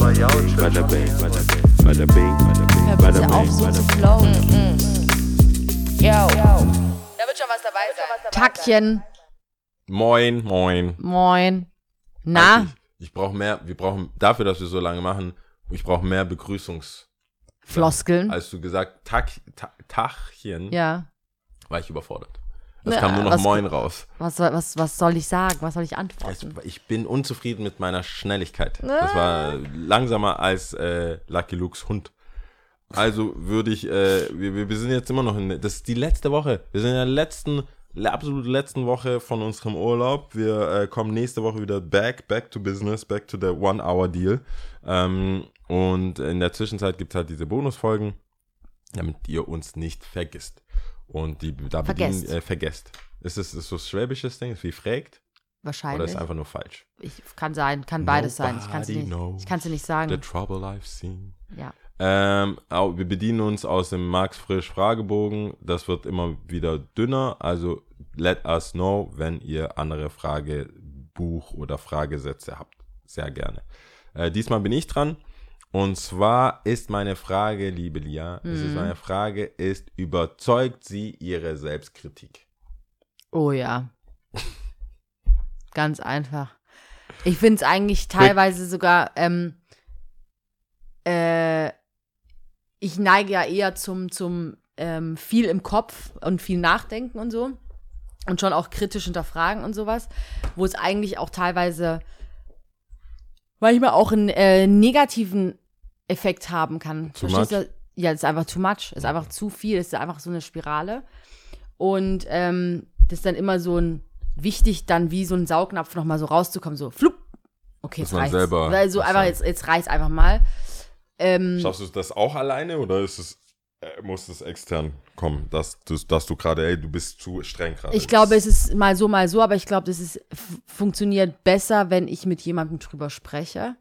Bada bing, bada bing, bada bing, auf, bing, so bada zu bing. flowen. Yo. Da wird schon was dabei sein. Tackchen, Moin, moin. moin. Na, Ich, ich brauche mehr, wir brauchen, dafür, dass wir so lange machen, ich brauche mehr Begrüßungs... Floskeln. Als du gesagt, Tag, Ta- Tachchen, Ja. war ich überfordert. Es kam nur noch was- Moin raus. Was soll, was, was soll ich sagen? Was soll ich antworten? ich bin unzufrieden mit meiner Schnelligkeit. Das war langsamer als äh, Lucky Lukes Hund. Also würde ich, äh, wir, wir sind jetzt immer noch in, das ist die letzte Woche. Wir sind in der letzten, absolut letzten Woche von unserem Urlaub. Wir äh, kommen nächste Woche wieder back, back to business, back to the One-Hour-Deal. Ähm, und in der Zwischenzeit gibt es halt diese Bonusfolgen, damit ihr uns nicht vergisst. Und die da Vergesst. bedienen, äh, vergesst. Ist es ist so ein schwäbisches Ding, ist wie fragt? Oder Wahrscheinlich. ist einfach nur falsch? Ich, kann sein, kann beides sein. Ich kann es Nobody nicht, ich kann's nicht The sagen. trouble I've seen. Ja. Ähm, wir bedienen uns aus dem Max Frisch Fragebogen. Das wird immer wieder dünner. Also let us know, wenn ihr andere Frage, Buch oder Fragesätze habt. Sehr gerne. Äh, diesmal bin ich dran. Und zwar ist meine Frage, liebe Lia, es ist meine Frage ist, überzeugt sie ihre Selbstkritik? Oh ja. Ganz einfach. Ich finde es eigentlich teilweise sogar, ähm, äh, ich neige ja eher zum, zum ähm, viel im Kopf und viel nachdenken und so. Und schon auch kritisch hinterfragen und sowas. Wo es eigentlich auch teilweise manchmal auch einen äh, negativen Effekt haben kann. Too Verstehst much? du? Ja, es ist einfach too much. Es ist einfach zu viel. Es ist einfach so eine Spirale. Und ähm, das ist dann immer so ein wichtig, dann wie so ein Saugnapf nochmal so rauszukommen, so flupp. Okay, Dass jetzt reicht's. selber Weil so was einfach, jetzt, jetzt reicht's einfach mal. Ähm, Schaffst du das auch alleine oder ist es, äh, muss es extern kommen, dass du, dass du gerade, ey, du bist zu streng gerade? ich glaube, es ist mal so, mal so, aber ich glaube, das ist, funktioniert besser, wenn ich mit jemandem drüber spreche.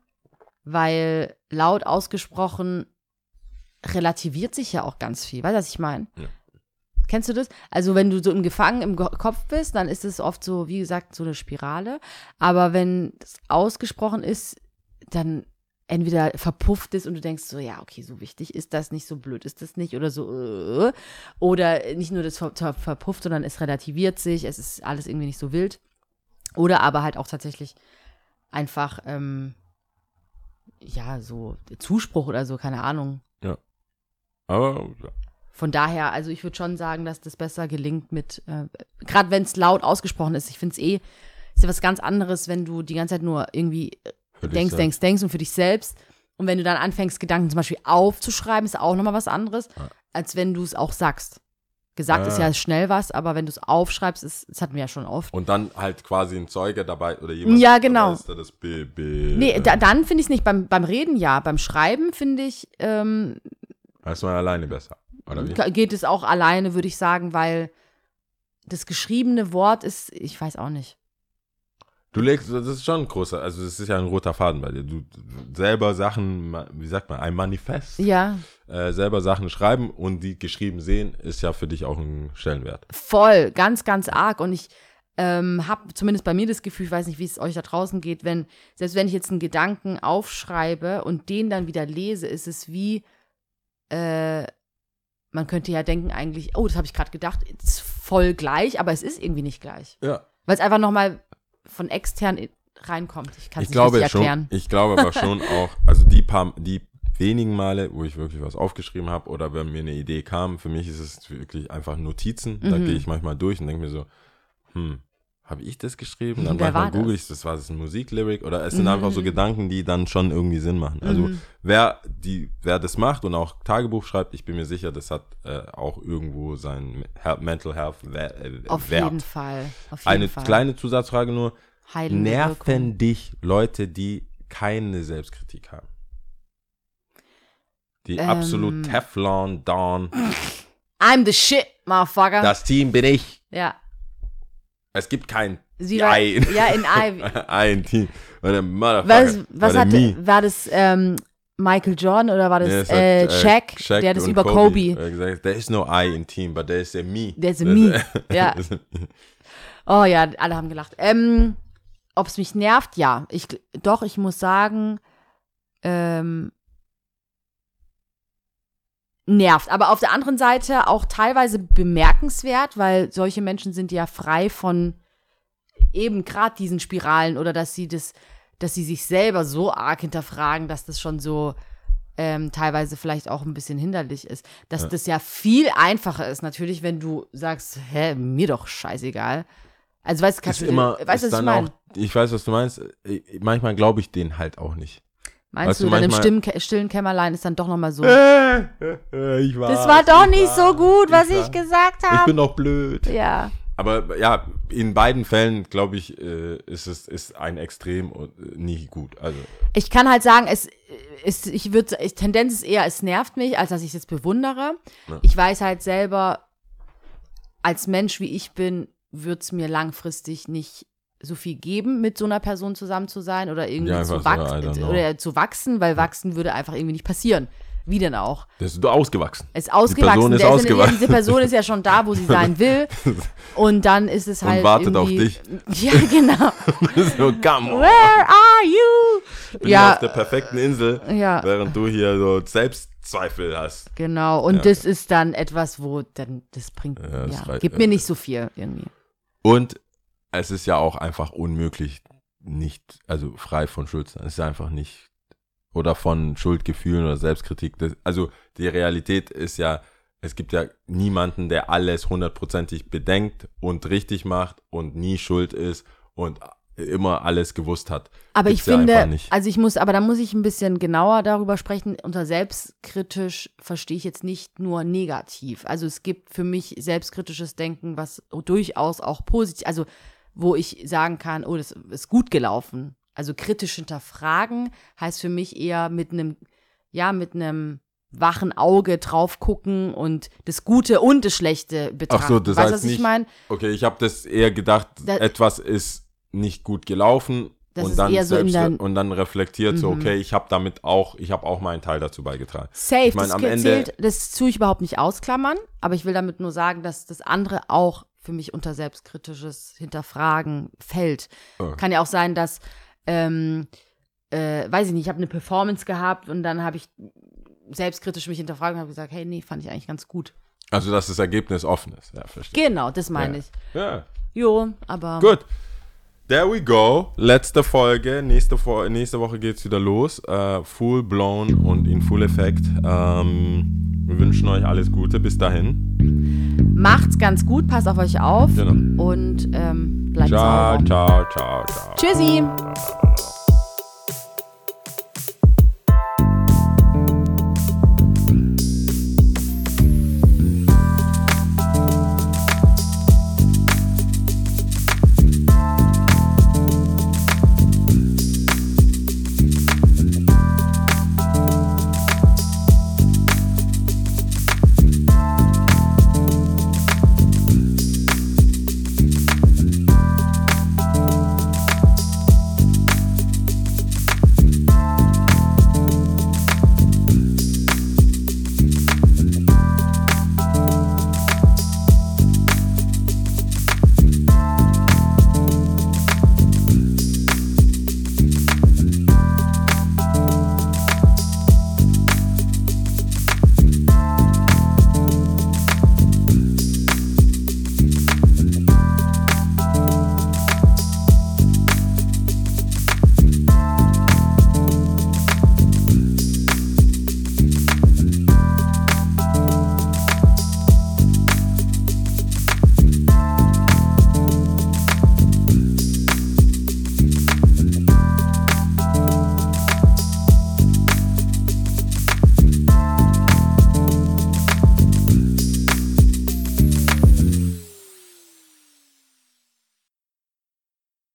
Weil laut ausgesprochen relativiert sich ja auch ganz viel. Weißt du, was ich meine? Ja. Kennst du das? Also, wenn du so im Gefangen im Kopf bist, dann ist es oft so, wie gesagt, so eine Spirale. Aber wenn es ausgesprochen ist, dann entweder verpufft es und du denkst so, ja, okay, so wichtig ist das nicht, so blöd ist das nicht oder so. Äh, oder nicht nur das ver ver verpufft, sondern es relativiert sich, es ist alles irgendwie nicht so wild. Oder aber halt auch tatsächlich einfach, ähm, ja, so Zuspruch oder so, keine Ahnung. Aber ja. Von daher, also ich würde schon sagen, dass das besser gelingt mit, äh, gerade wenn es laut ausgesprochen ist. Ich finde es eh, ist ja was ganz anderes, wenn du die ganze Zeit nur irgendwie für denkst, denkst, denkst und für dich selbst. Und wenn du dann anfängst, Gedanken zum Beispiel aufzuschreiben, ist auch nochmal was anderes, als wenn du es auch sagst. Gesagt ist Ah. ja schnell was, aber wenn du es aufschreibst, ist, das hatten wir ja schon oft. Und dann halt quasi ein Zeuge dabei oder jemand. Ja, genau. Ist, der das be, be, Nee, äh, da, dann finde ich es nicht. Beim, beim Reden ja. Beim Schreiben finde ich, ähm, ist man alleine besser. Oder wie? Ge- geht es auch alleine, würde ich sagen, weil das geschriebene Wort ist, ich weiß auch nicht. Du legst, das ist schon ein großer, also das ist ja ein roter Faden bei dir. Du selber Sachen, wie sagt man, ein Manifest, Ja, äh, selber Sachen schreiben und die geschrieben sehen, ist ja für dich auch ein Stellenwert. voll, ganz, ganz arg. Und ich ähm, habe zumindest bei mir das Gefühl, ich weiß nicht, wie es euch da draußen geht, wenn, selbst wenn ich jetzt einen Gedanken aufschreibe und den dann wieder lese, ist es wie, äh, man könnte ja denken eigentlich, oh, das habe ich gerade gedacht, ist voll gleich, aber es ist irgendwie nicht gleich. Ja. Weil es einfach nochmal von extern reinkommt. Ich kann es Ich nicht glaube schon, erklären. ich glaube aber schon auch, also die paar, die wenigen Male, wo ich wirklich was aufgeschrieben habe oder wenn mir eine Idee kam, für mich ist es wirklich einfach Notizen. Da Mhm. gehe ich manchmal durch und denke mir so, hm, habe ich das geschrieben? Dann Wer manchmal google ich das, war das ein Musiklyric oder es sind Mhm. einfach so Gedanken, die dann schon irgendwie Sinn machen. Also Mhm. wer die, wer das macht und auch Tagebuch schreibt, ich bin mir sicher, das hat äh, auch irgendwo sein Mental Health äh, Auf Wert. jeden Fall. Auf jeden Eine Fall. kleine Zusatzfrage nur. Heilende Nerven Wirkung. dich Leute, die keine Selbstkritik haben? Die Ähm. absolut Teflon, Dawn. I'm the shit, motherfucker. Das Team bin ich. ja. Es gibt kein Sie war, ein, ja, in I. ein Team. Oder Motherfucker. Was, was Oder hat, me. war das ähm, Michael Jordan oder war das Nee, es hat, äh, äh, Shaq, Shaq der das und über Kobe? äh, gesagt, There is no I in Team, but there is a me. There's a Das- me. Ja. das- Oh ja, alle haben gelacht. Ähm, Ob es mich nervt? Ja. Ich, doch, ich muss sagen, ähm, nervt. Aber auf der anderen Seite auch teilweise bemerkenswert, weil solche Menschen sind ja frei von eben gerade diesen Spiralen oder dass sie das, dass sie sich selber so arg hinterfragen, dass das schon so ähm, teilweise vielleicht auch ein bisschen hinderlich ist. Dass Ja. das ja viel einfacher ist, natürlich, wenn du sagst, hä, mir doch scheißegal. Also weißt du, kannst du, immer, weißt ist du, was ich meine? ich weiß, was du meinst. Ich- Manchmal glaube ich denen halt auch nicht. Meinst weißt du, dann im stillen, stillen Kämmerlein ist dann doch nochmal so. ich weiß, das war doch ich nicht so weiß, gut, was ich weiß. gesagt Ich habe. bin doch blöd. Ja. Aber ja, in beiden Fällen, glaube ich, äh, ist es ist ein Extrem und äh, nie gut. Also, Ich kann halt sagen, es ist, ich würde, ich, Tendenz ist eher, es nervt mich, als dass ich es jetzt bewundere. Ja. Ich weiß halt selber, als Mensch wie ich bin, wird es mir langfristig nicht so viel geben, mit so einer Person zusammen zu sein oder irgendwie Ja, zu, einfach so, oder zu wachsen, weil wachsen würde einfach irgendwie nicht passieren. Wie denn auch? das ist ausgewachsen. Ist ausgewachsen. Person ist Der ausgewachsen. diese Person ist ja schon da, wo sie sein will. Und dann ist es Und halt. wartet auf dich. Ja, genau. so, come on. Where are you? Ich bin ja, auf der perfekten Insel, ja. während du hier so Selbstzweifel hast. Genau, und Ja. das ist dann etwas, wo dann, das bringt, Ja, das ja, gibt mir nicht so viel irgendwie. Und es ist ja auch einfach unmöglich, nicht, also frei von Schuld zu sein. Es ist einfach nicht, oder von Schuldgefühlen oder Selbstkritik. Das, also die Realität ist ja, es gibt ja niemanden, der alles hundertprozentig bedenkt und richtig macht und nie schuld ist und immer alles gewusst hat. Aber Gibt's ich ja finde, nicht. also ich muss, aber da muss ich ein bisschen genauer darüber sprechen. Unter selbstkritisch verstehe ich jetzt nicht nur negativ. Also es gibt für mich selbstkritisches Denken, was durchaus auch positiv, also wo ich sagen kann, oh, das ist gut gelaufen. Also kritisch hinterfragen heißt für mich eher mit einem, ja, mit einem wachen Auge drauf gucken und das Gute und das Schlechte betrachten. Ach so, das weißt heißt was ich nicht- meine? Okay, ich habe das eher gedacht, Da- etwas ist nicht gut gelaufen Das und dann, so dein- und dann reflektiert so, Mhm. okay, ich habe damit auch, ich habe auch meinen Teil dazu beigetragen. Safe, Ich meine, das am Ende- zählt, das tue ich überhaupt nicht ausklammern, aber ich will damit nur sagen, dass das andere auch für mich unter selbstkritisches Hinterfragen fällt. Oh. Kann ja auch sein, dass, ähm, äh, weiß ich nicht, ich habe eine Performance gehabt und dann habe ich selbstkritisch mich hinterfragt und habe gesagt, hey, nee, fand ich eigentlich ganz gut. Also, dass das Ergebnis offen ist. Ja, verstehe. Genau, das meine Ja. ich. Ja, Jo, aber gut. There we go. Letzte Folge. Nächste, Fo nächste Woche geht's wieder los. Äh, full blown und in full Effekt. Ähm, wir wünschen euch alles Gute. Bis dahin. Macht's ganz gut, passt auf euch auf Genau. und ähm, bleibt Ciao, sauber. ciao, ciao, ciao. Tschüssi.